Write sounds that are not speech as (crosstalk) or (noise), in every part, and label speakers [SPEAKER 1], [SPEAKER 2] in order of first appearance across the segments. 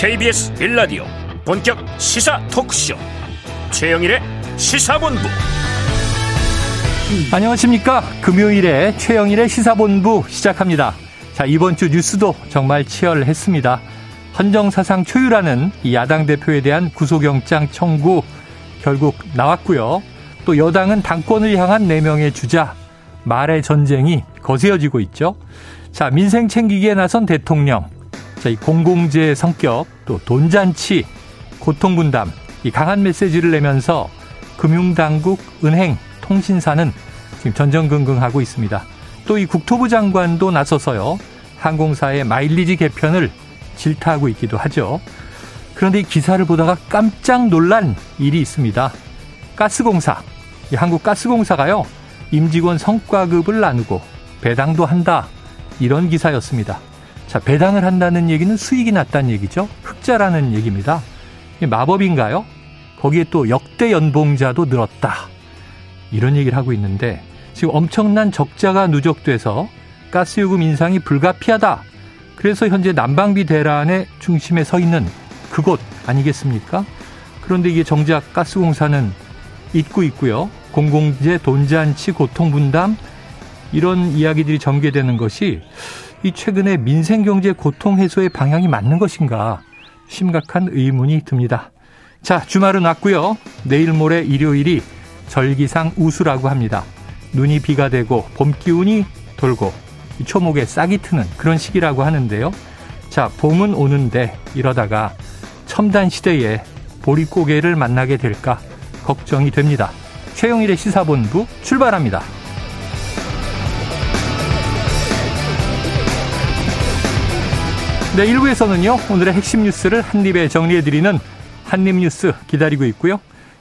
[SPEAKER 1] KBS 빌라디오 본격 시사 토크쇼. 최영일의 시사본부.
[SPEAKER 2] 안녕하십니까? 금요일에 최영일의 시사본부 시작합니다. 자 이번 주 뉴스도 정말 치열했습니다. 헌정사상 초유라는 야당 대표에 대한 구속영장 청구 결국 나왔고요. 또 여당은 당권을 향한 4명의 주자 말의 전쟁이 거세어지고 있죠. 자 민생 챙기기에 나선 대통령 자, 이 공공재 성격, 또 돈잔치, 고통분담, 이 강한 메시지를 내면서 금융당국, 은행, 통신사는 지금 전전긍긍하고 있습니다. 또 이 국토부 장관도 나서서요, 항공사의 마일리지 개편을 질타하고 있기도 하죠. 그런데 이 기사를 보다가 깜짝 놀란 일이 있습니다. 가스공사, 이 한국가스공사가요, 임직원 성과급을 나누고 배당도 한다. 이런 기사였습니다. 자, 배당을 한다는 얘기는 수익이 났다는 얘기죠. 흑자라는 얘기입니다. 마법인가요? 거기에 또 역대 연봉자도 늘었다. 이런 얘기를 하고 있는데 지금 엄청난 적자가 누적돼서 가스요금 인상이 불가피하다. 그래서 현재 난방비 대란의 중심에 서 있는 그곳 아니겠습니까? 그런데 이게 정작 가스공사는 잊고 있고요. 공공재 돈잔치 고통분담 이런 이야기들이 전개되는 것이 이 최근에 민생경제 고통 해소의 방향이 맞는 것인가 심각한 의문이 듭니다. 자, 주말은 왔고요. 내일 모레 일요일이 절기상 우수라고 합니다. 눈이 비가 되고 봄 기운이 돌고 초목에 싹이 트는 그런 시기라고 하는데요. 자, 봄은 오는데 이러다가 첨단 시대에 보릿고개를 만나게 될까 걱정이 됩니다. 최영일의 시사본부 출발합니다. 네, 1부에서는요, 오늘의 핵심 뉴스를 한입에 정리해드리는 한입뉴스 기다리고 있고요.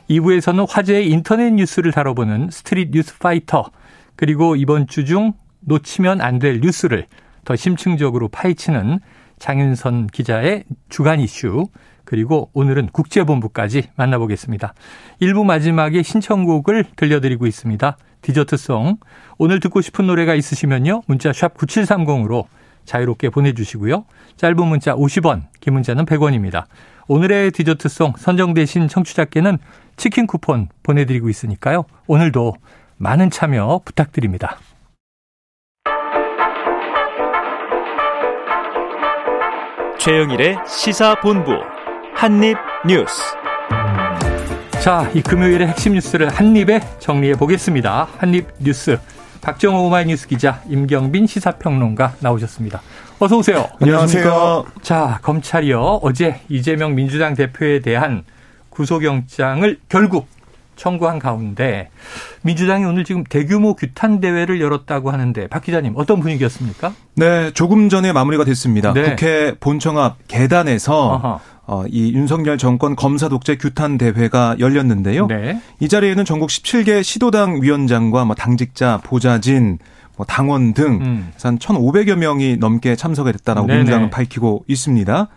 [SPEAKER 2] 2부에서는 화제의 인터넷 뉴스를 다뤄보는 street 뉴스 파이터, 그리고 이번 주 중 놓치면 안 될 뉴스를 더 심층적으로 파헤치는 장윤선 기자의 주간 이슈, 그리고 오늘은 국제본부까지 만나보겠습니다. 1부 마지막에 신청곡을 들려드리고 있습니다. 디저트송. 오늘 듣고 싶은 노래가 있으시면요. 문자 샵 9730으로 자유롭게 보내주시고요. 짧은 문자 50원, 긴 문자는 100원입니다. 오늘의 디저트송 선정되신 청취자께는 치킨 쿠폰 보내드리고 있으니까요. 오늘도 많은 참여 부탁드립니다.
[SPEAKER 1] 최영일의 시사본부 한입뉴스.
[SPEAKER 2] 자, 이 금요일의 핵심 뉴스를 한입에 정리해 보겠습니다. 한입뉴스. 박정호 오마이뉴스 기자, 임경빈 시사평론가 나오셨습니다. 어서 오세요.
[SPEAKER 3] 안녕하세요.
[SPEAKER 2] 자, 검찰이요. 어제 이재명 민주당 대표에 대한 구속영장을 결국 청구한 가운데 민주당이 오늘 지금 대규모 규탄 대회를 열었다고 하는데 박 기자님 어떤 분위기였습니까?
[SPEAKER 3] 네, 조금 전에 마무리가 됐습니다. 네. 국회 본청 앞 계단에서 어, 이 윤석열 정권 검사 독재 규탄 대회가 열렸는데요. 네. 이 자리에는 전국 17개 시도당 위원장과 뭐 당직자, 보좌진, 뭐 당원 등 음. 한 1,500여 명이 넘게 참석을 했다라고 네네. 민주당은 밝히고 있습니다.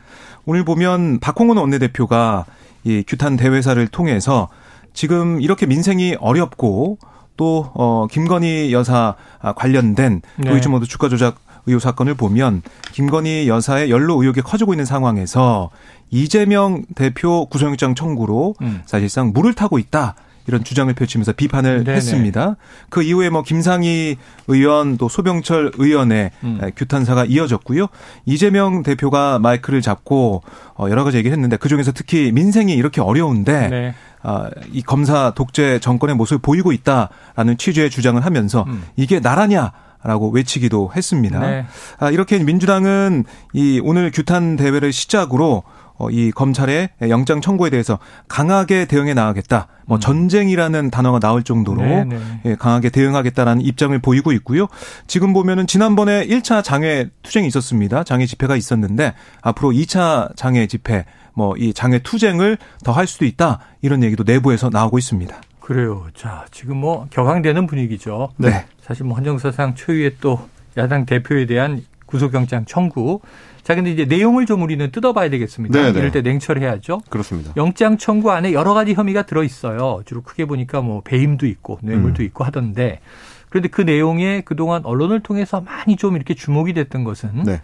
[SPEAKER 3] 오늘 보면 박홍원 원내대표가 이 규탄 대회사를 통해서 지금 이렇게 민생이 어렵고 또 어, 김건희 여사 관련된 네. 도이치모드 주가 조작 의혹 사건을 보면 김건희 여사의 연루 의혹이 커지고 있는 상황에서 이재명 대표 구속영장 청구로 음. 사실상 물을 타고 있다. 이런 주장을 펼치면서 비판을 네네. 했습니다. 그 이후에 뭐 김상희 의원 또 소병철 의원의 음. 규탄사가 이어졌고요. 이재명 대표가 마이크를 잡고 어, 여러 가지 얘기를 했는데 그 중에서 특히 민생이 이렇게 어려운데 네. 아, 이 검사 독재 정권의 모습을 보이고 있다라는 취지의 주장을 하면서 음. 이게 나라냐 라고 외치기도 했습니다. 네. 아, 이렇게 민주당은 이 오늘 규탄 대회를 시작으로 어, 이 검찰의 영장 청구에 대해서 강하게 대응해 나가겠다. 뭐 음. 전쟁이라는 단어가 나올 정도로 네, 네. 예, 강하게 대응하겠다라는 입장을 보이고 있고요. 지금 보면은 지난번에 1차 장외 투쟁이 있었습니다. 장외 집회가 있었는데 앞으로 2차 장외 집회 뭐 이 장외 투쟁을 더 할 수도 있다. 이런 얘기도 내부에서 나오고 있습니다.
[SPEAKER 2] 그래요. 자, 지금 뭐 격앙되는 분위기죠. 네. 사실 뭐 헌정사상 초유의 또 야당 대표에 대한 구속영장 청구. 자, 근데 이제 내용을 좀 우리는 뜯어봐야 되겠습니다. 네네. 이럴 때 냉철해야죠.
[SPEAKER 3] 그렇습니다.
[SPEAKER 2] 영장 청구 안에 여러 가지 혐의가 들어 있어요. 주로 크게 보니까 뭐 배임도 있고 뇌물도 음. 있고 하던데 그런데 그 내용에 그동안 언론을 통해서 많이 좀 이렇게 주목이 됐던 것은 네.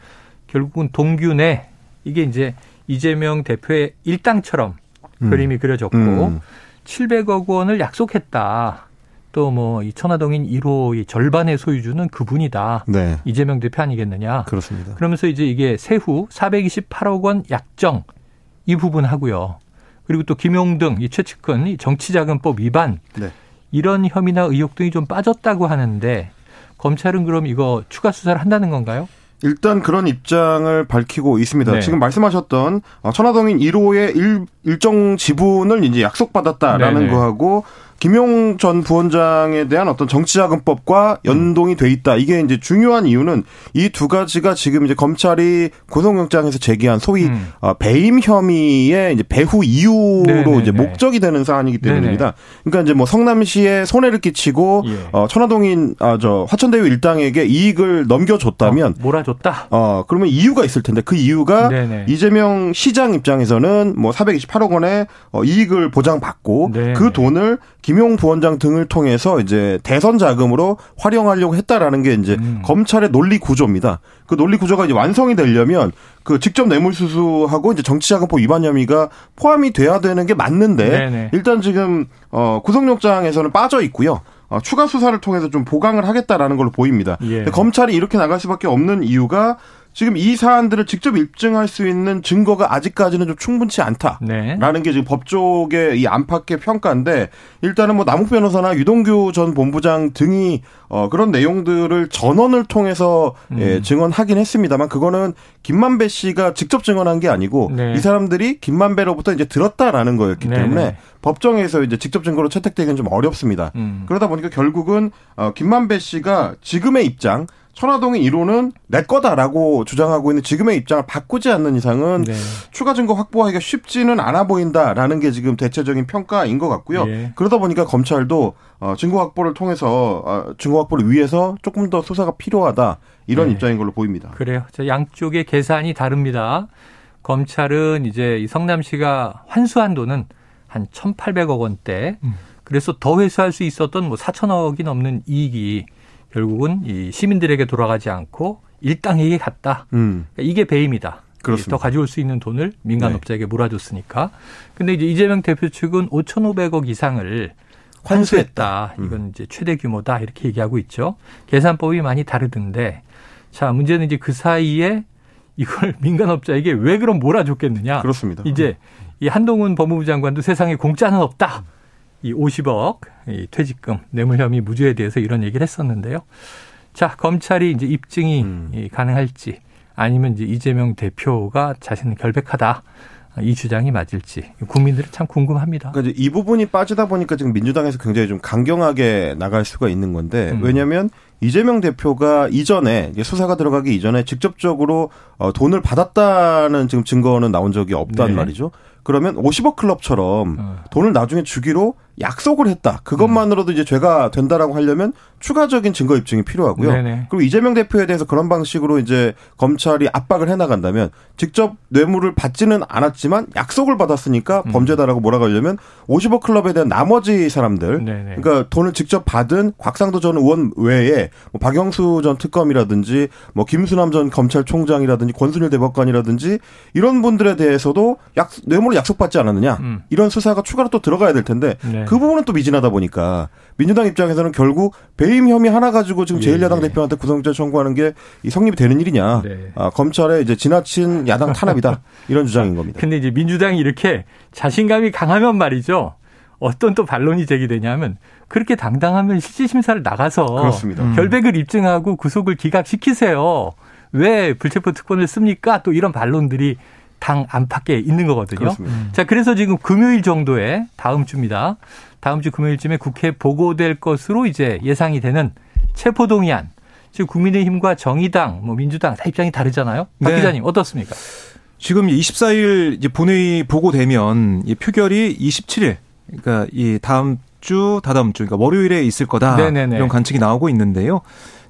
[SPEAKER 2] 결국은 내 이게 이제 이재명 대표의 일당처럼 음. 그림이 그려졌고 음. 700억 원을 약속했다. 또 뭐 이 천화동인 1호 이 절반의 소유주는 그분이다. 네. 이재명 대표 아니겠느냐.
[SPEAKER 4] 그렇습니다.
[SPEAKER 2] 그러면서 이제 이게 세후 428억 원 약정 이 부분 하고요. 그리고 또 김용등 이 최측근 이 정치자금법 위반 네. 이런 혐의나 의혹 등이 좀 빠졌다고 하는데 검찰은 그럼 이거 추가 수사를 한다는 건가요?
[SPEAKER 4] 일단 그런 입장을 밝히고 있습니다. 네. 지금 말씀하셨던 어, 천화동인 1호의 일, 일정 지분을 이제 약속받았다라는 네네. 거하고 김용 전 부원장에 대한 어떤 정치자금법과 연동이 돼 있다. 이게 이제 중요한 이유는 이 두 가지가 지금 이제 검찰이 고성영장에서 제기한 소위 음. 어, 배임 혐의의 이제 배후 이유로 네네네. 이제 목적이 되는 사안이기 때문입니다. 네네. 그러니까 이제 뭐 성남시에 손해를 끼치고 예. 어, 천화동인 아 저 화천대유 일당에게 이익을 넘겨줬다면
[SPEAKER 2] 어, 몰아줬다.
[SPEAKER 4] 어 그러면 이유가 있을 텐데 그 이유가 네네. 이재명 시장 입장에서는 뭐 428억 원의 어, 이익을 보장받고 네네. 그 돈을 김용 부원장 등을 통해서 이제 대선 자금으로 활용하려고 했다라는 게 이제 음. 검찰의 논리 구조입니다. 그 논리 구조가 이제 완성이 되려면 그 직접 뇌물수수하고 이제 정치자금법 위반 혐의가 포함이 돼야 되는 게 맞는데 네네. 일단 지금 어 구속영장에서는 빠져 있고요. 어, 추가 수사를 통해서 좀 보강을 하겠다라는 걸로 보입니다. 예. 검찰이 이렇게 나갈 수밖에 없는 이유가 지금 이 사안들을 직접 입증할 수 있는 증거가 아직까지는 좀 충분치 않다라는 네. 게 지금 법조계 이 안팎의 평가인데 일단은 뭐 남욱 변호사나 유동규 전 본부장 등이 어 그런 내용들을 전원을 통해서 음. 예, 증언하긴 했습니다만 그거는 김만배 씨가 직접 증언한 게 아니고 네. 이 사람들이 김만배로부터 이제 들었다라는 거였기 네. 때문에 네. 법정에서 이제 직접 증거로 채택되기는 좀 어렵습니다. 음. 그러다 보니까 결국은 어 김만배 씨가 지금의 입장 천화동의 1호는 내 거다라고 주장하고 있는 지금의 입장을 바꾸지 않는 이상은 네. 추가 증거 확보하기가 쉽지는 않아 보인다라는 게 지금 대체적인 평가인 것 같고요. 예. 그러다 보니까 검찰도 어, 증거 확보를 통해서 어, 증거 확보를 위해서 조금 더 수사가 필요하다 이런 네. 입장인 걸로 보입니다.
[SPEAKER 2] 그래요. 양쪽의 계산이 다릅니다. 검찰은 이제 이 성남시가 환수한 돈은 한 1,800억 원대. 음. 그래서 더 회수할 수 있었던 뭐 4천억이 넘는 이익이 결국은 이 시민들에게 돌아가지 않고 일당에게 갔다. 음. 그러니까 이게 배임이다. 그렇습니다. 더 가져올 수 있는 돈을 민간업자에게 네. 몰아줬으니까. 근데 이제 이재명 대표 측은 5,500억 이상을 환수했다. 음. 이건 이제 최대 규모다. 이렇게 얘기하고 있죠. 계산법이 많이 다르던데. 자, 문제는 이제 그 사이에 이걸 (laughs) 민간업자에게 왜 그럼 몰아줬겠느냐.
[SPEAKER 4] 그렇습니다.
[SPEAKER 2] 이제 이 한동훈 법무부 장관도 세상에 공짜는 없다. 이 50억 이 퇴직금 뇌물 혐의 무죄에 대해서 이런 얘기를 했었는데요. 자, 검찰이 이제 입증이 음. 가능할지 아니면 이제 이재명 대표가 자신은 결백하다. 이 주장이 맞을지 국민들은 참 궁금합니다.
[SPEAKER 4] 그러니까 이 부분이 빠지다 보니까 지금 민주당에서 굉장히 좀 강경하게 나갈 수가 있는 건데 음. 왜냐하면 이재명 대표가 이전에 수사가 들어가기 이전에 직접적으로 어, 돈을 받았다는 지금 증거는 나온 적이 없단 네. 말이죠. 그러면 50억 클럽처럼 어. 돈을 나중에 주기로 약속을 했다. 그것만으로도 이제 죄가 된다라고 하려면 추가적인 증거 입증이 필요하고요. 네네. 그리고 이재명 대표에 대해서 그런 방식으로 이제 검찰이 압박을 해 나간다면 직접 뇌물을 받지는 않았지만 약속을 받았으니까 음. 범죄다라고 몰아가려면 50억 클럽에 대한 나머지 사람들 네네. 그러니까 돈을 직접 받은 곽상도 전 의원 외에 뭐 박영수 전 특검이라든지 뭐 김수남 전 검찰총장이라든지 권순일 대법관이라든지 이런 분들에 대해서도 약 뇌물을 약속받지 않았느냐 음. 이런 수사가 추가로 또 들어가야 될 텐데 네. 그 부분은 또 미진하다 보니까 민주당 입장에서는 결국 배임 혐의 하나 가지고 지금 제1야당 예. 대표한테 구속영장 청구하는 게 이 성립이 되는 일이냐. 네. 아, 검찰의 이제 지나친 야당 탄압이다. 이런 주장인 겁니다.
[SPEAKER 2] 근데 이제 민주당이 이렇게 자신감이 강하면 말이죠. 어떤 또 반론이 제기되냐면 그렇게 당당하면 실질심사를 나가서 그렇습니다. 음. 결백을 입증하고 구속을 기각시키세요. 왜 불체포 특권을 씁니까? 또 이런 반론들이 당 안팎에 있는 거거든요. 그렇습니다. 음. 자, 그래서 지금 금요일 정도에 다음 주입니다. 다음 주 금요일쯤에 국회에 보고될 것으로 이제 예상이 되는 체포동의안. 지금 국민의힘과 정의당, 뭐 민주당 다 입장이 다르잖아요. 박 네. 기자님 어떻습니까?
[SPEAKER 3] 지금 24일 이제 본회의 보고되면 이 표결이 27일, 그러니까 이 다음 주, 다다음 주, 그러니까 월요일에 있을 거다 네네네. 이런 관측이 나오고 있는데요.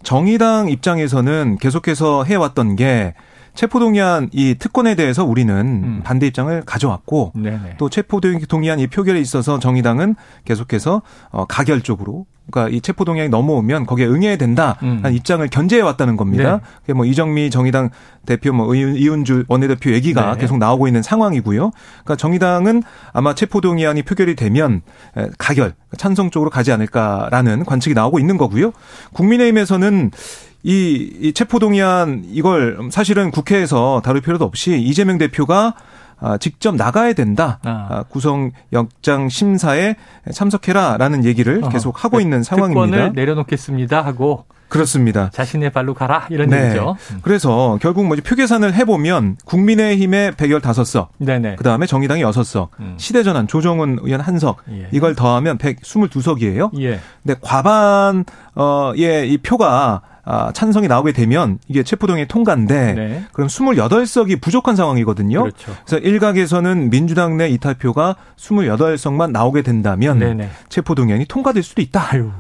[SPEAKER 3] 정의당 입장에서는 계속해서 해왔던 게 체포동의안 이 특권에 대해서 우리는 음. 반대 입장을 가져왔고 네네. 또 체포동의안 이 표결에 있어서 정의당은 계속해서 어, 가결 쪽으로 그러니까 이 체포 동향이 넘어오면 거기에 응해야 된다라는 음. 입장을 견제해 왔다는 겁니다. 네. 뭐 이정미 정의당 대표 뭐 이은주 원내대표 얘기가 네. 계속 나오고 있는 상황이고요. 그러니까 정의당은 아마 체포 동의안이 표결이 되면 가결 찬성 쪽으로 가지 않을까라는 관측이 나오고 있는 거고요. 국민의힘에서는 이, 이 체포 동의안 이걸 사실은 국회에서 다룰 필요도 없이 이재명 대표가 아, 직접 나가야 된다. 아. 아. 구성 영장 심사에 참석해라라는 얘기를 계속 하고 그 있는 상황입니다.
[SPEAKER 2] 특권을 내려놓겠습니다 하고
[SPEAKER 3] 그렇습니다.
[SPEAKER 2] 자신의 발로 가라 이런 네. 얘기죠.
[SPEAKER 3] 음. 그래서 결국 뭐지 표 계산을 해보면 국민의힘의 115석, 네네. 그 다음에 정의당이 6석, 음. 시대전환 조정은 의원 한석 예. 이걸 더하면 122석이에요. 예. 근데 과반의 이 표가 아, 찬성이 나오게 되면 이게 체포동의 통과인데 네. 그럼 28석이 부족한 상황이거든요. 그렇죠. 그래서 일각에서는 민주당 내 이탈표가 28석만 나오게 된다면 네 네. 체포동의안이 통과될 수도 있다. 아유.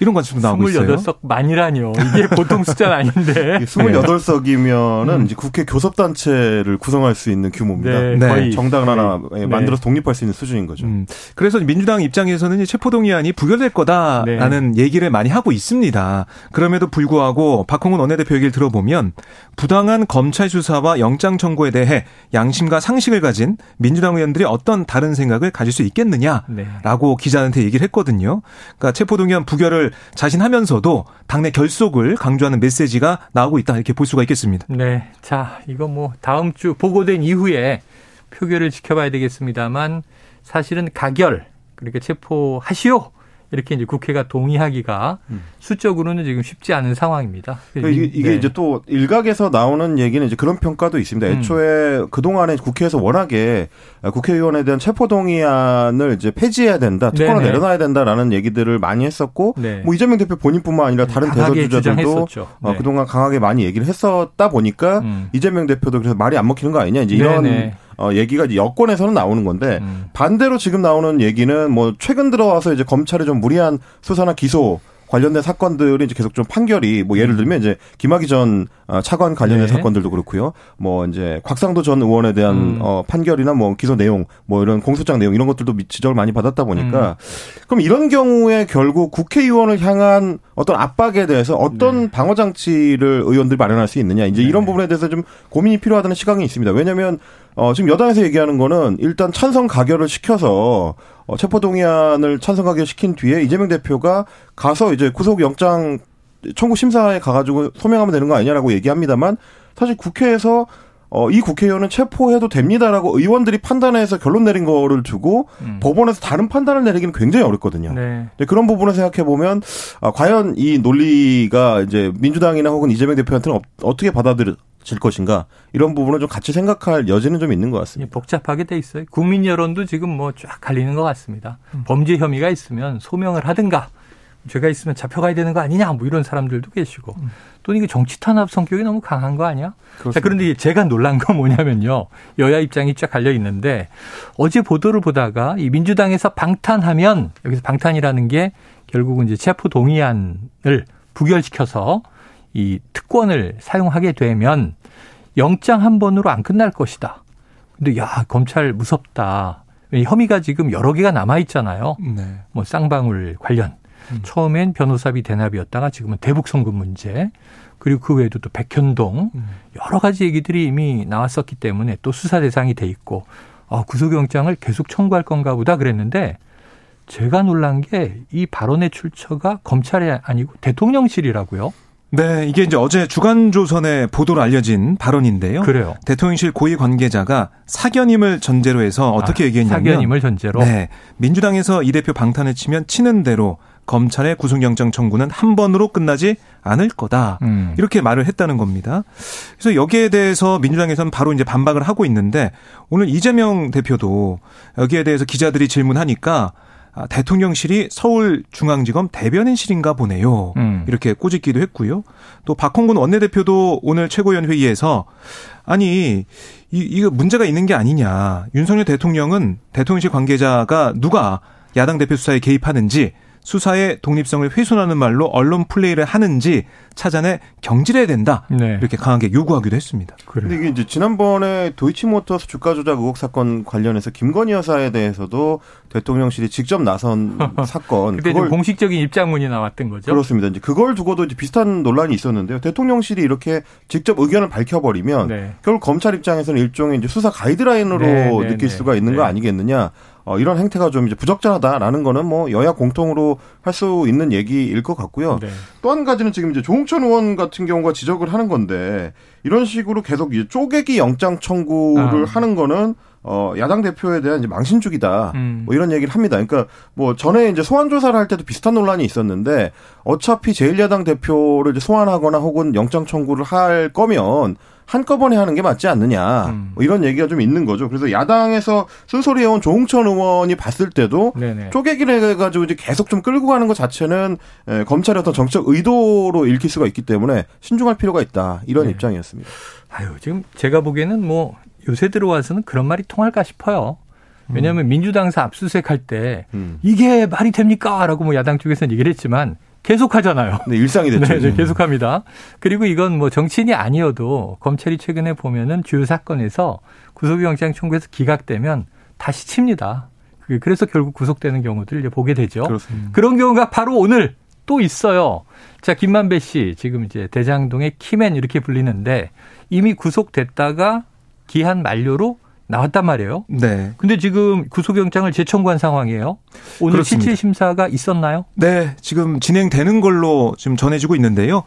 [SPEAKER 3] 이런 관측도 나오고 있어요.
[SPEAKER 2] 28석 만이라뇨. 이게 보통 숫자는 아닌데. (laughs)
[SPEAKER 4] 28석이면은 네. 이제 국회 교섭단체를 구성할 수 있는 규모입니다. 네, 네. 거의 정당을 하나 네. 만들어서 독립할 수 있는 수준인 거죠. 음.
[SPEAKER 3] 그래서 민주당 입장에서는 체포동의안이 부결될 거다라는 네. 얘기를 많이 하고 있습니다. 그럼에도 불구하고 박홍훈 원내대표 얘기를 들어보면 부당한 검찰 수사와 영장 청구에 대해 양심과 상식을 가진 민주당 의원들이 어떤 다른 생각을 가질 수 있겠느냐라고 기자한테 얘기를 했거든요. 그러니까 체포동의안 부결을 자신하면서도 당내 결속을 강조하는 메시지가 나오고 있다 이렇게 볼 수가 있겠습니다.
[SPEAKER 2] 네. 자, 이거 뭐 다음 주 보고된 이후에 표결을 지켜봐야 되겠습니다만 사실은 가결 그러니까 체포하시오 이렇게 이제 국회가 동의하기가 음. 수적으로는 지금 쉽지 않은 상황입니다.
[SPEAKER 4] 그러니까 이게, 이게 네. 이제 또 일각에서 나오는 얘기는 이제 그런 평가도 있습니다. 음. 애초에 음. 그 동안에 국회에서 워낙에 국회의원에 대한 체포동의안을 이제 폐지해야 된다, 특권을 네네. 내려놔야 된다라는 얘기들을 많이 했었고, 네. 뭐 이재명 대표 본인뿐만 아니라 다른 대선 주자들도 어, 네. 그동안 강하게 많이 얘기를 했었다 보니까 음. 이재명 대표도 그래서 말이 안 먹히는 거 아니냐 이제 이런. 네네. 어, 얘기가 여권에서는 나오는 건데 음. 반대로 지금 나오는 얘기는 뭐 최근 들어와서 이제 검찰이 좀 무리한 수사나 기소 관련된 사건들이 이제 계속 좀 판결이 뭐 예를 들면 이제 김학의 전 어, 차관 관련된 네. 사건들도 그렇고요. 뭐 이제 곽상도 전 의원에 대한 음. 어 판결이나 뭐 기소 내용 뭐 이런 공소장 내용 이런 것들도 지적을 많이 받았다 보니까 음. 그럼 이런 경우에 결국 국회의원을 향한 어떤 압박에 대해서 어떤 네. 방어 장치를 의원들이 마련할 수 있느냐 이제 네. 이런 부분에 대해서 좀 고민이 필요하다는 시각이 있습니다. 왜냐하면 어, 지금 여당에서 얘기하는 거는 일단 찬성 가결을 시켜서 어, 체포동의안을 찬성 가결시킨 뒤에 이재명 대표가 가서 이제 구속영장 청구 심사에 가가지고 소명하면 되는 거 아니냐라고 얘기합니다만 사실 국회에서 어, 이 국회의원은 체포해도 됩니다라고 의원들이 판단해서 결론 내린 거를 두고 음. 법원에서 다른 판단을 내리기는 굉장히 어렵거든요. 네. 그런 부분을 생각해 보면 아, 과연 이 논리가 이제 민주당이나 혹은 이재명 대표한테는 어, 어떻게 받아들여 질 것인가 이런 부분을 좀 같이 생각할 여지는 좀 있는 것 같습니다.
[SPEAKER 2] 예, 복잡하게 돼 있어요. 국민 여론도 지금 뭐 쫙 갈리는 것 같습니다. 음. 범죄 혐의가 있으면 소명을 하든가 죄가 있으면 잡혀가야 되는 거 아니냐 뭐 이런 사람들도 계시고 음. 또는 이게 정치 탄압 성격이 너무 강한 거 아니야? 자, 그런데 제가 놀란 건 뭐냐면요. 여야 입장이 쫙 갈려 있는데 어제 보도를 보다가 이 민주당에서 방탄하면 여기서 방탄이라는 게 결국은 이제 체포 동의안을 부결시켜서 이 특권을 사용하게 되면 영장 한 번으로 안 끝날 것이다. 근데 야 검찰 무섭다. 혐의가 지금 여러 개가 남아 있잖아요. 네. 뭐 쌍방울 관련. 음. 처음엔 변호사비 대납이었다가 지금은 대북 송금 문제. 그리고 그 외에도 또 백현동 음. 여러 가지 얘기들이 이미 나왔었기 때문에 또 수사 대상이 돼 있고 아, 구속영장을 계속 청구할 건가 보다 그랬는데 제가 놀란 게 이 발언의 출처가 검찰이 아니고 대통령실이라고요.
[SPEAKER 3] 네, 이게 이제 어제 주간조선에 보도로 알려진 발언인데요.
[SPEAKER 2] 그래요.
[SPEAKER 3] 대통령실 고위 관계자가 사견임을 전제로 해서 어떻게 아, 얘기했냐면
[SPEAKER 2] 사견임을 전제로.
[SPEAKER 3] 네, 민주당에서 이 대표 방탄을 치면 치는 대로 검찰의 구속영장 청구는 한 번으로 끝나지 않을 거다. 음. 이렇게 말을 했다는 겁니다. 그래서 여기에 대해서 민주당에서는 바로 이제 반박을 하고 있는데 오늘 이재명 대표도 여기에 대해서 기자들이 질문하니까 아, 대통령실이 서울중앙지검 대변인실인가 보네요. 음. 이렇게 꼬집기도 했고요. 또 박홍근 원내대표도 오늘 최고위원 회의에서 아니 이, 이거 문제가 있는 게 아니냐. 윤석열 대통령은 대통령실 관계자가 누가 야당 대표 수사에 개입하는지 수사의 독립성을 훼손하는 말로 언론 플레이를 하는지 찾아내 경질해야 된다. 네. 이렇게 강하게 요구하기도 했습니다.
[SPEAKER 4] 그런데 이게 이제 지난번에 도이치모터스 주가 조작 의혹 사건 관련해서 김건희 여사에 대해서도 대통령실이 직접 나선 (laughs) 사건
[SPEAKER 2] 그때 그걸 공식적인 입장문이 나왔던 거죠.
[SPEAKER 4] 그렇습니다. 이제 그걸 두고도 이제 비슷한 논란이 있었는데요. 대통령실이 이렇게 직접 의견을 밝혀버리면 네. 결국 검찰 입장에서는 일종의 이제 수사 가이드라인으로 네, 네 느낄 네. 수가 있는 거 네. 아니겠느냐. 어, 이런 행태가 좀 이제 부적절하다라는 거는 뭐 여야 공통으로 할 수 있는 얘기일 것 같고요. 네. 또한 가지는 지금 이제 조홍천 의원 같은 경우가 지적을 하는 건데 이런 식으로 계속 이제 쪼개기 영장 청구를 아. 하는 거는 어, 야당 대표에 대한 이제 망신주기다. 음. 뭐 이런 얘기를 합니다. 그러니까 뭐 전에 이제 소환 조사를 할 때도 비슷한 논란이 있었는데 어차피 제1야당 대표를 이제 소환하거나 혹은 영장 청구를 할 거면 한꺼번에 하는 게 맞지 않느냐 음. 뭐 이런 얘기가 좀 있는 거죠. 그래서 야당에서 쓴소리 해온 조홍천 의원이 봤을 때도 네네. 쪼개기를 해가지고 이제 계속 좀 끌고 가는 것 자체는 예, 검찰의 어떤 정책 의도로 읽힐 수가 있기 때문에 신중할 필요가 있다 이런 네. 입장이었습니다.
[SPEAKER 2] 아유 지금 제가 보기에는 뭐 요새 들어와서는 그런 말이 통할까 싶어요. 왜냐하면 음. 민주당사 압수수색 할 때 음. 이게 말이 됩니까? 라고 뭐 야당 쪽에서는 얘기를 했지만 계속 하잖아요.
[SPEAKER 4] 네, 일상이 됐죠. (laughs)
[SPEAKER 2] 네, 네, 계속 합니다. 그리고 이건 뭐 정치인이 아니어도 검찰이 최근에 보면은 주요 사건에서 구속영장 청구해서 기각되면 다시 칩니다. 그, 그래서 결국 구속되는 경우들을 이제 보게 되죠. 그렇습니다. 그런 경우가 바로 오늘 또 있어요. 자, 김만배 씨 지금 이제 대장동의 키맨 이렇게 불리는데 이미 구속됐다가 기한 만료로 나왔단 말이에요. 네. 근데 지금 구속영장을 재청구한 상황이에요. 오늘 실질 심사가 있었나요?
[SPEAKER 3] 네, 지금 진행되는 걸로 지금 전해지고 있는데요.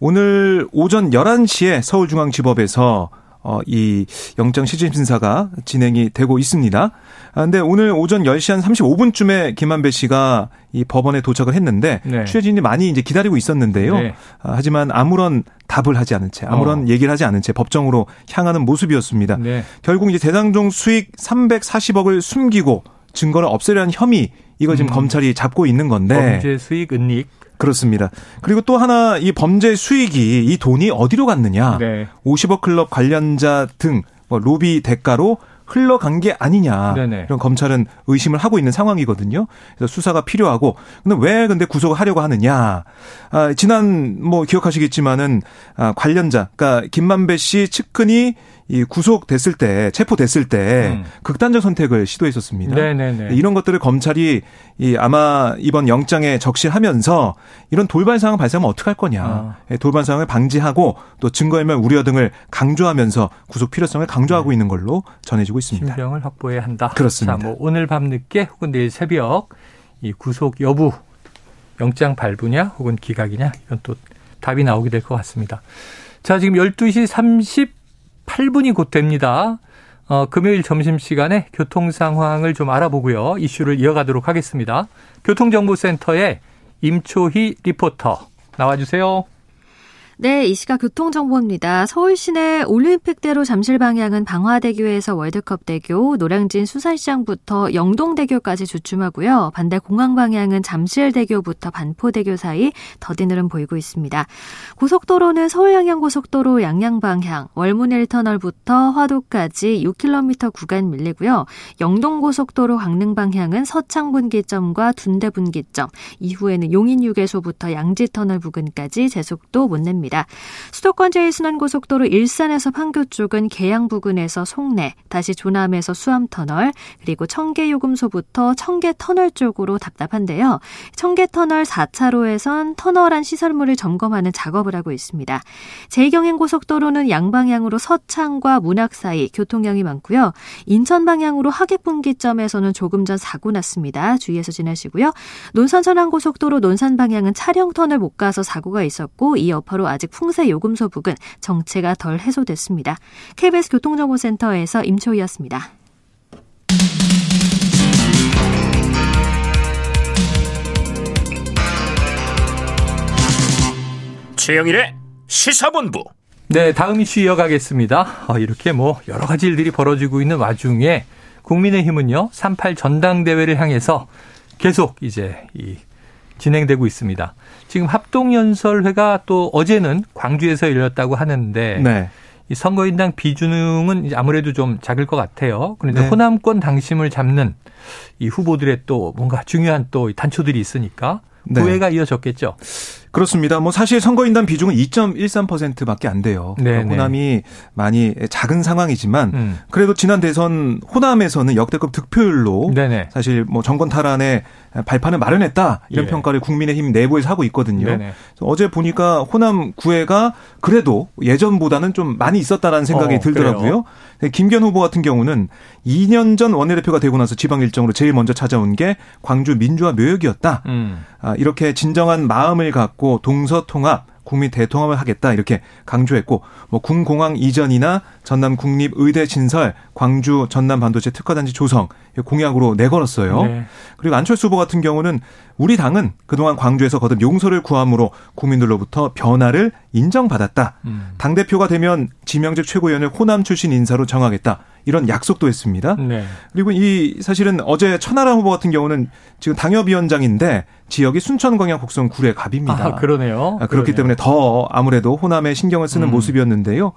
[SPEAKER 3] 오늘 오전 11시에 서울중앙지법에서 어, 이 영장 실질 심사가 진행이 되고 있습니다. 아, 근데 오늘 오전 10시 한 35분쯤에 김한배 씨가 이 법원에 도착을 했는데 네. 취재진이 많이 이제 기다리고 있었는데요. 네. 아, 하지만 아무런 답을 하지 않은 채, 아무런 어. 얘기를 하지 않은 채 법정으로 향하는 모습이었습니다. 네. 결국 이제 대장동 수익 340억을 숨기고 증거를 없애려는 혐의 이걸 지금 음. 검찰이 잡고 있는 건데
[SPEAKER 2] 범죄 수익 은닉
[SPEAKER 3] 그렇습니다. 그리고 또 하나 이 범죄 수익이 이 돈이 어디로 갔느냐? 네. 50억 클럽 관련자 등 뭐 로비 대가로 흘러간 게 아니냐 네네. 이런 검찰은 의심을 하고 있는 상황이거든요. 그래서 수사가 필요하고 근데 왜 근데 구속을 하려고 하느냐? 아, 지난 뭐 기억하시겠지만은 아, 관련자 그러니까 김만배 씨 측근이 이 구속됐을 때 체포됐을 때 음. 극단적 선택을 시도했었습니다. 네네네. 이런 것들을 검찰이 이 아마 이번 영장에 적시하면서 이런 돌발 상황 발생하면 어떡할 거냐. 아. 예, 돌발 상황을 방지하고 또 증거인멸 우려 등을 강조하면서 구속 필요성을 강조하고 네. 있는 걸로 전해지고 있습니다.
[SPEAKER 2] 신병을 확보해야 한다.
[SPEAKER 3] 그렇습니다.
[SPEAKER 2] 자, 뭐 오늘 밤 늦게 혹은 내일 새벽 이 구속 여부 영장 발부냐 혹은 기각이냐 이건 또 답이 나오게 될 것 같습니다. 자, 지금 12시 30 8분이 곧 됩니다. 어, 금요일 점심시간에 교통 상황을 좀 알아보고요. 이슈를 이어가도록 하겠습니다. 교통정보센터의 임초희 리포터 나와주세요.
[SPEAKER 5] 네, 이 시각 교통정보입니다. 서울 시내 올림픽대로 잠실 방향은 방화대교에서 월드컵대교, 노량진 수산시장부터 영동대교까지 주춤하고요. 반대 공항 방향은 잠실대교부터 반포대교 사이 흐름 보이고 있습니다. 고속도로는 서울 양양고속도로 양양 방향, 월문 1터널부터 화도까지 6km 구간 밀리고요. 영동고속도로 강릉 방향은 서창 분기점과 둔대 분기점, 이후에는 용인 휴게소부터 양지터널 부근까지 제속도 못 냅니다. 있습니다. 수도권 제1순환고속도로 일산에서 판교 쪽은 계양 부근에서 송내, 다시 조남에서 수암터널, 그리고 청계요금소부터 청계터널 쪽으로 답답한데요. 청계터널 4차로에선 터널 안 시설물을 점검하는 작업을 하고 있습니다. 제2경행고속도로는 양방향으로 서창과 문학 사이 교통량이 많고요. 인천 방향으로 하객분기점에서는 조금 전 사고 났습니다. 주의해서 지나시고요. 논산천안고속도로 논산 방향은 차량터널 못 가서 사고가 있었고 이 여파로 아직 풍세 요금소 부근 정체가 덜 해소됐습니다. KBS 교통정보센터에서 임초희였습니다.
[SPEAKER 1] 최영일의 시사본부.
[SPEAKER 2] 네, 다음 이슈 이어가겠습니다. 아, 이렇게 뭐 여러 가지 일들이 벌어지고 있는 와중에 국민의힘은요, 38 전당대회를 향해서 계속 이제 이 진행되고 있습니다. 지금 합동연설회가 또 어제는 광주에서 열렸다고 하는데 네. 이 선거인당 비중은 아무래도 좀 작을 것 같아요. 그런데 네. 호남권 당심을 잡는 이 후보들의 또 뭔가 중요한 또 단초들이 있으니까 네. 구애가 이어졌겠죠.
[SPEAKER 3] 그렇습니다. 뭐 사실 선거인단 비중은 2.13%밖에 안 돼요. 그러니까 네, 네. 호남이 많이 작은 상황이지만 음. 그래도 지난 대선 호남에서는 역대급 득표율로 네네. 사실 뭐 정권 탈환에 발판을 마련했다 이런 예. 평가를 국민의힘 내부에서 하고 있거든요. 어제 보니까 호남 구애가 그래도 예전보다는 좀 많이 있었다라는 생각이 어, 들더라고요. 그래요? 김기현 후보 같은 경우는 2년 전 원내대표가 되고 나서 지방 일정으로 제일 먼저 찾아온 게 광주 민주화 묘역이었다. 음. 아, 이렇게 진정한 마음을 갖고 동서통합 국민 대통합을 하겠다 이렇게 강조했고 뭐 군공항 이전이나 전남 국립 의대 신설, 광주 전남 반도체 특화단지 조성 공약으로 내걸었어요. 네. 그리고 안철수 후보 같은 경우는 우리 당은 그동안 광주에서 거듭 용서를 구함으로 국민들로부터 변화를 인정받았다. 음. 당 대표가 되면 지명직 최고위원을 호남 출신 인사로 정하겠다. 이런 약속도 했습니다. 네. 그리고 이 사실은 어제 천하람 후보 같은 경우는 지금 당협위원장인데 지역이 순천 광양 곡성 구례 갑입니다.
[SPEAKER 2] 아, 그러네요.
[SPEAKER 3] 아, 그렇기
[SPEAKER 2] 그러네요.
[SPEAKER 3] 때문에 더 아무래도 호남에 신경을 쓰는 음. 모습이었는데요.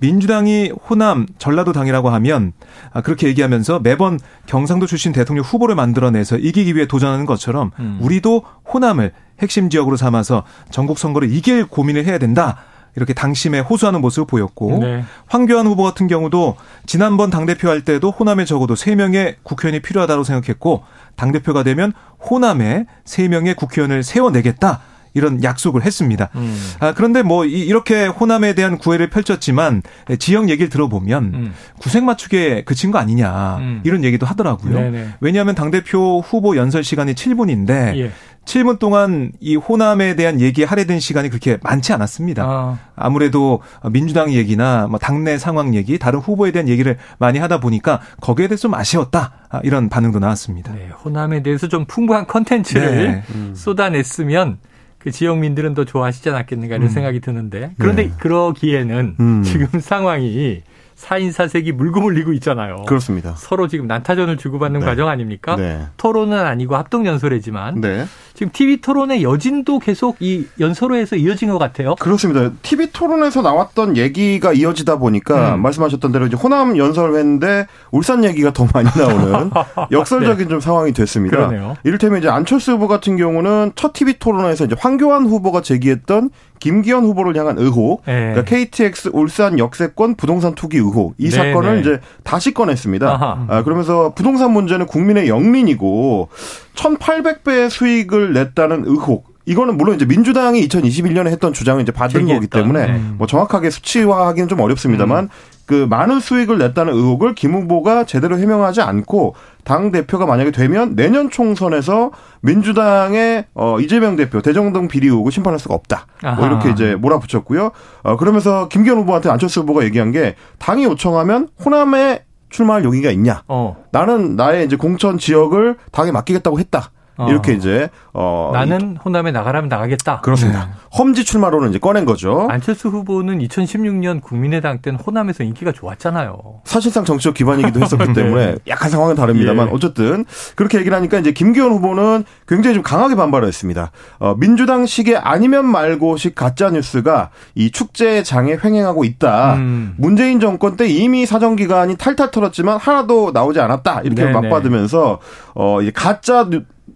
[SPEAKER 3] 민주당이 호남 전라도 당이라고 하면 아, 그렇게 얘기하면서 매번 경상도 출신 대통령 후보를 만들어내서 이기기 위해 도전하는 것처럼 음. 우리도 호남을 핵심 지역으로 삼아서 전국 선거를 이길 고민을 해야 된다. 이렇게 당심에 호소하는 모습을 보였고 네. 황교안 후보 같은 경우도 지난번 당대표 할 때도 호남에 적어도 3명의 국회의원이 필요하다고 생각했고 당대표가 되면 호남에 3명의 국회의원을 세워내겠다. 이런 약속을 했습니다. 음. 아, 그런데 뭐 이 렇게 호남에 대한 구애를 펼쳤지만 지역 얘기를 들어보면 음. 구색 맞추기에 그친 거 아니냐 음. 이런 얘기도 하더라고요. 네네. 왜냐하면 당대표 후보 연설 시간이 7분인데 예. 7분 동안 이 호남에 대한 얘기 할애된 시간이 그렇게 많지 않았습니다. 아. 무래도 민주당 얘기나 뭐 당내 상황 얘기, 다른 후보에 대한 얘기를 많이 하다 보니까 거기에 대해서 좀 아쉬웠다. 아, 이런 반응도 나왔습니다.
[SPEAKER 2] 네, 호남에 대해서 좀 풍부한 컨텐츠를 네. 음. 쏟아냈으면 그 지역민들은 더 좋아하시지 않았겠는가 이런 음. 생각이 드는데 그런데 네. 그러기에는 음. 지금 (laughs) 상황이 사인사색이 물고 물리고 있잖아요.
[SPEAKER 4] 그렇습니다.
[SPEAKER 2] 서로 지금 난타전을 주고받는 네. 과정 아닙니까? 네. 토론은 아니고 합동 연설회지만 네. 지금 TV 토론의 여진도 계속 이 연설회에서 이어진 것 같아요.
[SPEAKER 4] 그렇습니다. TV 토론에서 나왔던 얘기가 이어지다 보니까 음. 말씀하셨던 대로 이제 호남 연설회인데 울산 얘기가 더 많이 나오는 (laughs) 역설적인 네. 좀 상황이 됐습니다. 그러네요. 이를테면 이제 안철수 후보 같은 경우는 첫 TV 토론에서 이제 황교안 후보가 제기했던 김기현 후보를 향한 의혹, 네. 그러니까 KTX 울산 역세권 부동산 투기 의혹 이 네, 사건을 네. 이제 다시 꺼냈습니다. 아, 그러면서 부동산 문제는 국민의 영린이고 1,800배의 수익을 냈다는 의혹 이거는 물론 이제 민주당이 2021년에 했던 주장을 이제 받은 얘기했다. 거기 때문에 네. 뭐 정확하게 수치화하기는 좀 어렵습니다만 음. 그 많은 수익을 냈다는 의혹을 김 후보가 제대로 해명하지 않고 당 대표가 만약에 되면 내년 총선에서 민주당의 어 이재명 대표 대정동 비리 의혹을 심판할 수가 없다. 뭐 이렇게 이제 몰아붙였고요. 어 그러면서 김기현 후보한테 안철수 후보가 얘기한 게 당이 요청하면 호남에 출마할 용의가 있냐? 어. 나는 나의 이제 공천 지역을 당에 맡기겠다고 했다. 어. 이렇게 이제
[SPEAKER 2] 어 나는 호남에 나가라면 나가겠다.
[SPEAKER 4] 그렇습니다. 음. 험지 출마로는 이제 꺼낸 거죠.
[SPEAKER 2] 안철수 후보는 2016년 국민의당 때는 호남에서 인기가 좋았잖아요.
[SPEAKER 4] 사실상 정치적 기반이기도 했었기 (laughs) 네. 때문에 약간 상황은 다릅니다만 예. 어쨌든 그렇게 얘기를 하니까 이제 김기현 후보는 굉장히 좀 강하게 반발을 했습니다. 어, 민주당식의 아니면 말고식 가짜 뉴스가 이 축제 장에 횡행하고 있다. 음. 문재인 정권 때 이미 사정 기간이 탈탈 털었지만 하나도 나오지 않았다. 이렇게 네네. 맞받으면서 어, 이 가짜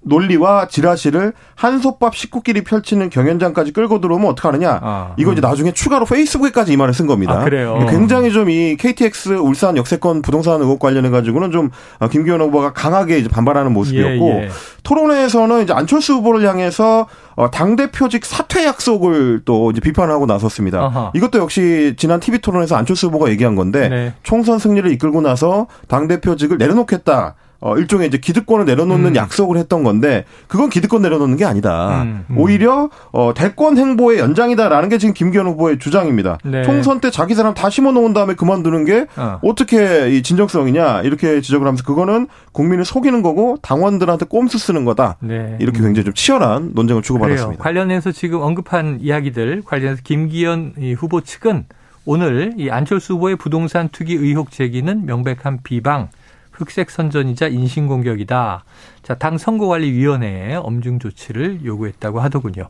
[SPEAKER 4] 논리와 지라시를 한솥밥 식구끼리 펼치는 경연장까지 끌고 들어오면 어떡하느냐. 아, 이거 이제 음. 나중에 추가로 페이스북에까지 이 말을 쓴 겁니다.
[SPEAKER 2] 아, 그래요.
[SPEAKER 4] 굉장히 좀 이 KTX 울산 역세권 부동산 의혹 관련해 가지고는 좀 아, 김기현 후보가 강하게 이제 반발하는 모습이었고 예, 예. 토론회에서는 이제 안철수 후보를 향해서 어, 당 대표직 사퇴 약속을 또 이제 비판하고 나섰습니다. 아하. 이것도 역시 지난 TV 토론에서 안철수 후보가 얘기한 건데 네. 총선 승리를 이끌고 나서 당 대표직을 내려놓겠다. 어, 일종의 이제 기득권을 내려놓는 음. 약속을 했던 건데 그건 기득권 내려놓는 게 아니다. 음. 음. 오히려 어, 대권 행보의 연장이다라는 게 지금 김기현 후보의 주장입니다. 네. 총선 때 자기 사람 다 심어 놓은 다음에 그만두는 게 어. 어떻게 이 진정성이냐 이렇게 지적을 하면서 그거는 국민을 속이는 거고 당원들한테 꼼수 쓰는 거다. 네. 이렇게 굉장히 좀 치열한 논쟁을 주고받았습니다.
[SPEAKER 2] 관련해서 지금 언급한 이야기들 관련해서 김기현 후보 측은 오늘 이 안철수 후보의 부동산 투기 의혹 제기는 명백한 비방 흑색 선전이자 인신공격이다. 자, 당 선거관리위원회에 엄중 조치를 요구했다고 하더군요.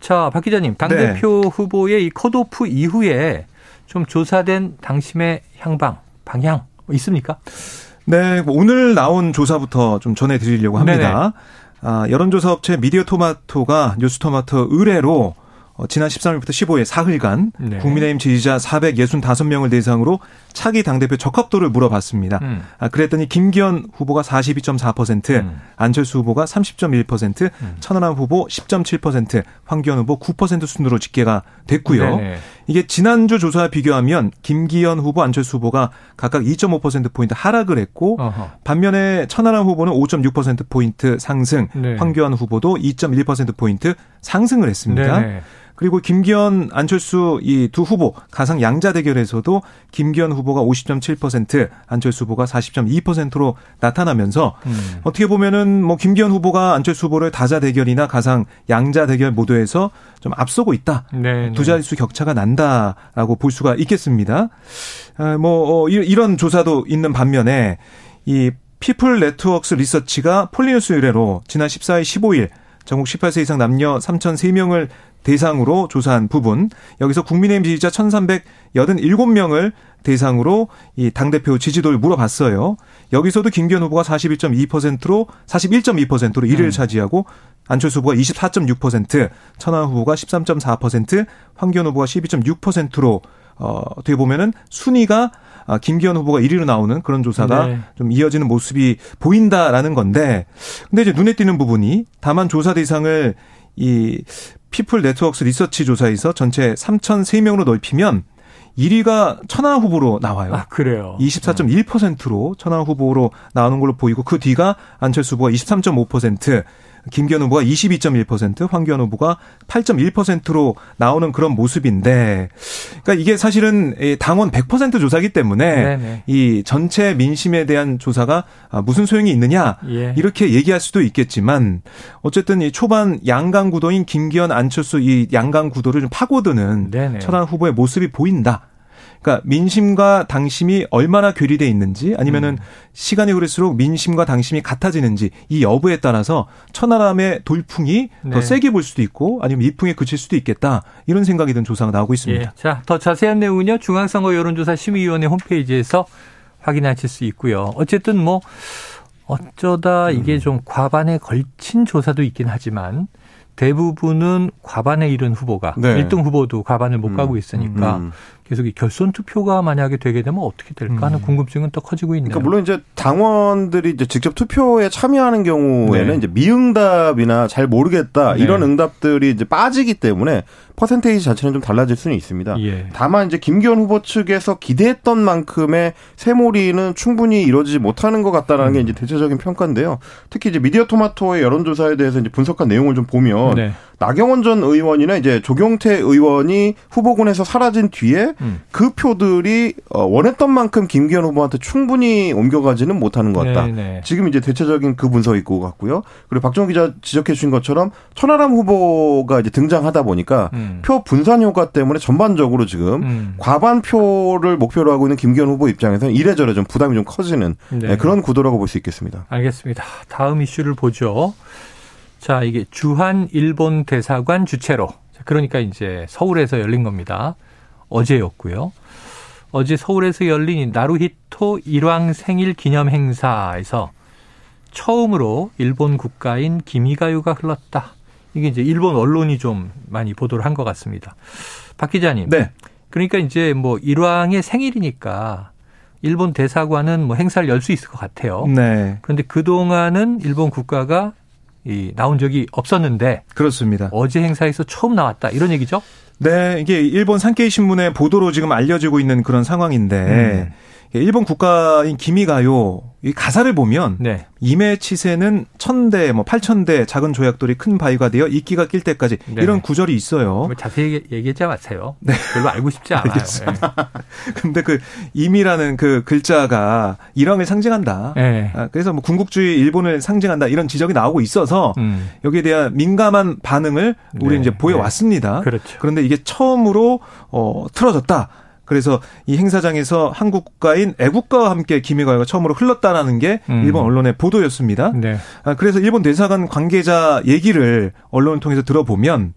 [SPEAKER 2] 자, 박 기자님, 당 대표 네. 후보의 이 컷오프 이후에 좀 조사된 당심의 향방, 방향 뭐 있습니까?
[SPEAKER 3] 네, 뭐 오늘 나온 조사부터 좀 전해드리려고 합니다. 아, 여론조사 업체 미디어 토마토가 뉴스 토마토 의뢰로 어, 지난 13일부터 15일 사흘간 네. 국민의힘 지지자 465명을 대상으로 차기 당대표 적합도를 물어봤습니다. 음. 아, 그랬더니 김기현 후보가 42.4%, 음. 안철수 후보가 30.1%, 음. 천하람 후보 10.7%, 황교안 후보 9% 순으로 집계가 됐고요. 네네. 이게 지난주 조사와 비교하면 김기현 후보, 안철수 후보가 각각 2.5%포인트 하락을 했고 어허. 반면에 천하람 후보는 5.6%포인트 상승, 네. 황교안 후보도 2.1%포인트 상승을 했습니다. 네네. 그리고 김기현, 안철수 이 두 후보 가상 양자 대결에서도 김기현 후보가 50.7%, 안철수 후보가 40.2%로 나타나면서 음. 어떻게 보면은 뭐 김기현 후보가 안철수 후보를 다자 대결이나 가상 양자 대결 모드에서 좀 앞서고 있다. 네네. 두 자릿수 격차가 난다라고 볼 수가 있겠습니다. 아, 뭐 어, 이런 조사도 있는 반면에 이 피플 네트워크스 리서치가 폴리뉴스 의뢰로 지난 14일 15일 전국 18세 이상 남녀 3,003명을 대상으로 조사한 부분 여기서 국민의힘 지지자 1,387명을 대상으로 이 당대표 지지도를 물어봤어요. 여기서도 김기현 후보가 41.2%로 41.2%로 1위를 음. 차지하고 안철수 후보가 24.6%, 천하 후보가 13.4%, 황교안 후보가 12.6%로 어, 어떻게 보면은 순위가 아, 김기현 후보가 1위로 나오는 그런 조사가 네. 좀 이어지는 모습이 보인다라는 건데 근데 이제 눈에 띄는 부분이 다만 조사 대상을 이 피플 네트워크스 리서치 조사에서 전체 3,003명으로 넓히면 1위가 천하람 후보로 나와요.
[SPEAKER 2] 아, 그래요.
[SPEAKER 3] 24.1%로 천하람 후보로 나오는 걸로 보이고 그 뒤가 안철수 후보가 23.5%, 김기현 후보가 22.1%, 황교안 후보가 8.1%로 나오는 그런 모습인데, 그러니까 이게 사실은 당원 100% 조사기 때문에 네네. 이 전체 민심에 대한 조사가 아, 무슨 소용이 있느냐 예. 이렇게 얘기할 수도 있겠지만 어쨌든 이 초반 양강 구도인 김기현, 안철수 이 양강 구도를 좀 파고드는 천안 후보의 모습이 보인다. 그러니까 민심과 당심이 얼마나 괴리돼 있는지 아니면은 음. 시간이 흐를수록 민심과 당심이 같아지는지 이 여부에 따라서 천하람의 돌풍이 네. 더 세게 볼 수도 있고 아니면 이풍에 그칠 수도 있겠다 이런 생각이 든 조사가 나오고 있습니다. 예.
[SPEAKER 2] 자, 더 자세한 내용은요 중앙선거 여론조사 심의위원회 홈페이지에서 확인하실 수 있고요. 어쨌든 뭐 어쩌다 이게 음. 좀 과반에 걸친 조사도 있긴 하지만 대부분은 과반에 이른 후보가 네. 1등 후보도 과반을 못 음. 가고 있으니까 음. 계속 이 결선 투표가 만약에 되게 되면 어떻게 될까 하는 음. 궁금증은 또 커지고 있네요.
[SPEAKER 4] 그러니까 물론 이제 당원들이 이제 직접 투표에 참여하는 경우에는 네. 이제 미응답이나 잘 모르겠다 네. 이런 응답들이 이제 빠지기 때문에 퍼센테이지 자체는 좀 달라질 수는 있습니다. 예. 다만 이제 김기현 후보 측에서 기대했던 만큼의 세몰이는 충분히 이루어지지 못하는 것 같다라는 음. 게 이제 대체적인 평가인데요. 특히 이제 미디어 토마토의 여론조사에 대해서 이제 분석한 내용을 좀 보면 네. 나경원 전 의원이나 이제 조경태 의원이 후보군에서 사라진 뒤에 음. 그 표들이 어, 원했던 만큼 김기현 후보한테 충분히 옮겨가지는 못하는 것 같다. 네네. 네. 지금 이제 대체적인 그 분석이 있고 같고요. 그리고 박정호 기자 지적해 주신 것처럼 천하람 후보가 이제 등장하다 보니까 음. 표 분산 효과 때문에 전반적으로 지금 음. 과반 표를 목표로 하고 있는 김기현 후보 입장에서는 이래저래 좀 부담이 좀 커지는 네. 네, 그런 구도라고 볼 수 있겠습니다.
[SPEAKER 2] 알겠습니다. 다음 이슈를 보죠. 자, 이게 주한 일본 대사관 주최로. 그러니까 이제 서울에서 열린 겁니다. 어제였고요. 어제 서울에서 열린 나루히토 일왕 생일 기념 행사에서 처음으로 일본 국가인 기미가요가 흘렀다. 이게 이제 일본 언론이 좀 많이 보도를 한 것 같습니다. 박 기자님. 네. 그러니까 이제 뭐 일왕의 생일이니까 일본 대사관은 뭐 행사를 열 수 있을 것 같아요. 네. 그런데 그 동안은 일본 국가가 이 나온 적이 없었는데
[SPEAKER 3] 그렇습니다.
[SPEAKER 2] 어제 행사에서 처음 나왔다 이런 얘기죠?
[SPEAKER 3] 네, 이게 일본 산케이 신문의 보도로 지금 알려지고 있는 그런 상황인데 음. 일본 국가인 기미가요 이 가사를 보면 네. 이메치세는 천대 뭐 팔천대 작은 조약돌이 큰 바위가 되어 이끼가 낄 때까지 네. 이런 구절이 있어요.
[SPEAKER 2] 뭐 자세히 얘기하지 마세요. 네. 별로 알고 싶지 않아요. 네. (laughs)
[SPEAKER 3] 근데 그 임이라는 그 글자가 일왕을 상징한다. 네. 아, 그래서 뭐 군국주의 일본을 상징한다 이런 지적이 나오고 있어서 음. 여기에 대한 민감한 반응을 우리 네. 이제 보여왔습니다. 그렇죠. 그런데 이게 처음으로 어 틀어졌다. 그래서 이 행사장에서 한국 국가인 애국가와 함께 기미가요가 처음으로 흘렀다라는 게 음. 일본 언론의 보도였습니다. 네. 아, 그래서 일본 대사관 관계자 얘기를 언론을 통해서 들어보면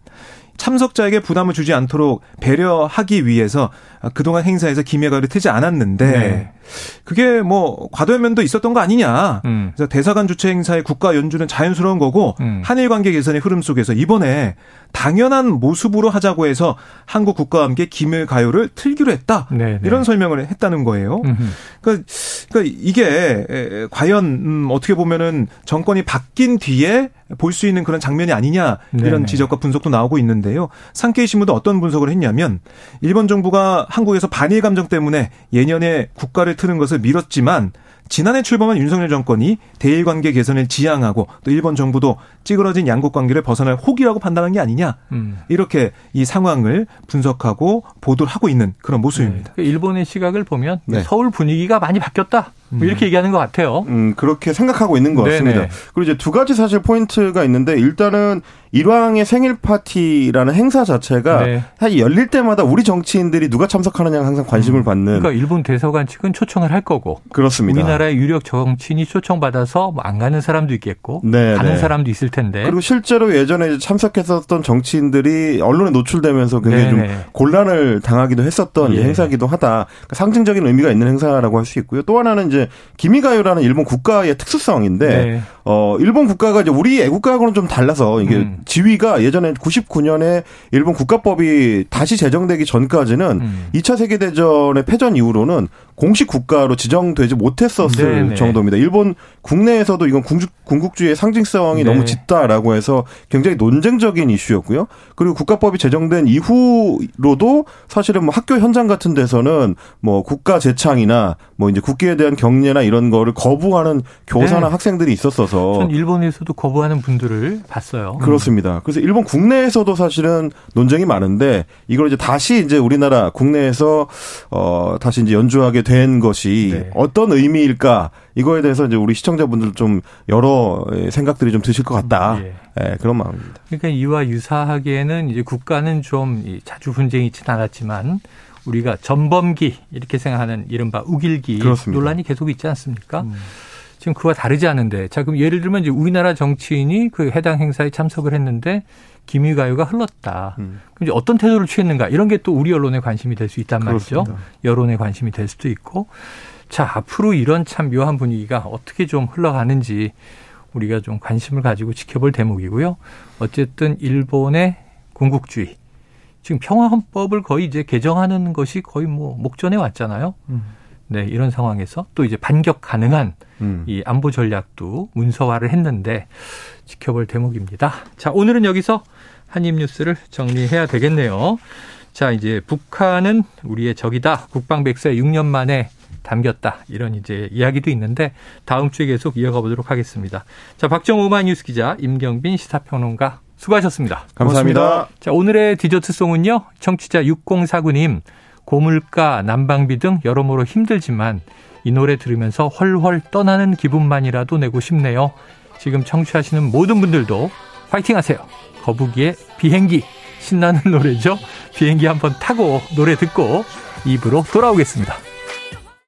[SPEAKER 3] 참석자에게 부담을 주지 않도록 배려하기 위해서 그동안 행사에서 김해가를 트지 않았는데 네. 그게 뭐 과도한 면도 있었던 거 아니냐. 음. 그래서 대사관 주최 행사의 국가 연주는 자연스러운 거고 음. 한일 관계 개선의 흐름 속에서 이번에 당연한 모습으로 하자고 해서 한국 국가와 함께 김해 가요를 틀기로 했다. 네네. 네. 이런 설명을 했다는 거예요. 그러니까, 그러니까 이게 과연 음 어떻게 보면은 정권이 바뀐 뒤에 볼 수 있는 그런 장면이 아니냐 이런 네네. 지적과 분석도 나오고 있는데요. 상케이 신문도 어떤 분석을 했냐면 일본 정부가 한국에서 반일 감정 때문에 예년에 국가를 트는 것을 미뤘지만 지난해 출범한 윤석열 정권이 대일 관계 개선을 지향하고 또 일본 정부도 찌그러진 양국 관계를 벗어날 혹이라고 판단한 게 아니냐 음. 이렇게 이 상황을 분석하고 보도를 하고 있는 그런 모습입니다.
[SPEAKER 2] 네. 일본의 시각을 보면 네. 서울 분위기가 많이 바뀌었다. 뭐 이렇게 음. 얘기하는 것 같아요.
[SPEAKER 4] 음, 그렇게 생각하고 있는 것 같습니다. 네네. 그리고 이제 두 가지 사실 포인트가 있는데 일단은 일왕의 생일 파티라는 행사 자체가 네. 사실 열릴 때마다 우리 정치인들이 누가 참석하느냐 항상 관심을 음. 받는.
[SPEAKER 2] 그러니까 일본 대사관 측은 초청을 할 거고.
[SPEAKER 4] 그렇습니다.
[SPEAKER 2] 우리나라의 유력 정치인이 초청받아서 뭐안 가는 사람도 있겠고 네, 가는 네. 사람도 있을 텐데.
[SPEAKER 4] 그리고 실제로 예전에 참석했었던 정치인들이 언론에 노출되면서 굉장히 네네. 좀 곤란을 당하기도 했었던 예. 행사기도 하다. 그러니까 상징적인 의미가 있는 행사라고 할 수 있고요. 또 하나는 이제 기미가요라는 일본 국가의 특수성인데 네. 어 일본 국가가 이제 우리 애국가하고는 좀 달라서 이게 음. 지위가 예전에 99년에 일본 국가법이 다시 제정되기 전까지는 음. 2차 세계 대전의 패전 이후로는 공식 국가로 지정되지 못했었을 네네. 네. 정도입니다. 일본 국내에서도 이건 궁국, 주의의 상징성이 네. 너무 짙다라고 해서 굉장히 논쟁적인 이슈였고요. 그리고 국가법이 제정된 이후로도 사실은 뭐 학교 현장 같은 데서는 뭐 국가 재창이나 뭐 이제 국기에 대한 경례나 이런 거를 거부하는 교사나 네. 학생들이 있었어서
[SPEAKER 2] 전 일본에서도 거부하는 분들을 봤어요.
[SPEAKER 4] 그렇습니다. 그래서 일본 국내에서도 사실은 논쟁이 많은데 이걸 이제 다시 이제 우리나라 국내에서 어 다시 이제 연주하게 된 것이 네. 어떤 의미일까 이거에 대해서 이제 우리 시청자분들 좀 여러 생각들이 좀 드실 것 같다. 예. 네, 그런 마음입니다.
[SPEAKER 2] 그러니까 이와 유사하기에는 이제 국가는 좀 자주 분쟁이 있지는 않았지만 우리가 전범기 이렇게 생각하는 이른바 우길기 그렇습니다. 논란이 계속 있지 않습니까? 음. 지금 그와 다르지 않은데 자 그럼 예를 들면 이제 우리나라 정치인이 그 해당 행사에 참석을 했는데 김유가요가 흘렀다. 음. 그럼 이제 어떤 태도를 취했는가 이런 게 또 우리 언론에 관심이 될 수 있단 말이죠. 그렇습니다. 여론에 관심이 될 수도 있고 자 앞으로 이런 참 묘한 분위기가 어떻게 좀 흘러가는지 우리가 좀 관심을 가지고 지켜볼 대목이고요. 어쨌든 일본의 군국주의 지금 평화헌법을 거의 이제 개정하는 것이 거의 뭐 목전에 왔잖아요. 음. 네, 이런 상황에서 또 이제 반격 가능한 음. 이 안보 전략도 문서화를 했는데 지켜볼 대목입니다. 자, 오늘은 여기서 한입 뉴스를 정리해야 되겠네요. 자, 이제 북한은 우리의 적이다. 국방 백서에 6년 만에 담겼다. 이런 이제 이야기도 있는데 다음 주에 계속 이어가 보도록 하겠습니다. 자, 박정호 마뉴스 기자, 임경빈 시사평론가 수고하셨습니다.
[SPEAKER 4] 감사합니다. 고맙습니다.
[SPEAKER 2] 자, 오늘의 디저트송은요. 청취자 6049님 고물가, 난방비 등 여러모로 힘들지만 이 노래 들으면서 헐헐 떠나는 기분만이라도 내고 싶네요. 지금 청취하시는 모든 분들도 화이팅 하세요. 거북이의 비행기. 신나는 (laughs) 노래죠. 비행기 한번 타고 노래 듣고 입으로 돌아오겠습니다.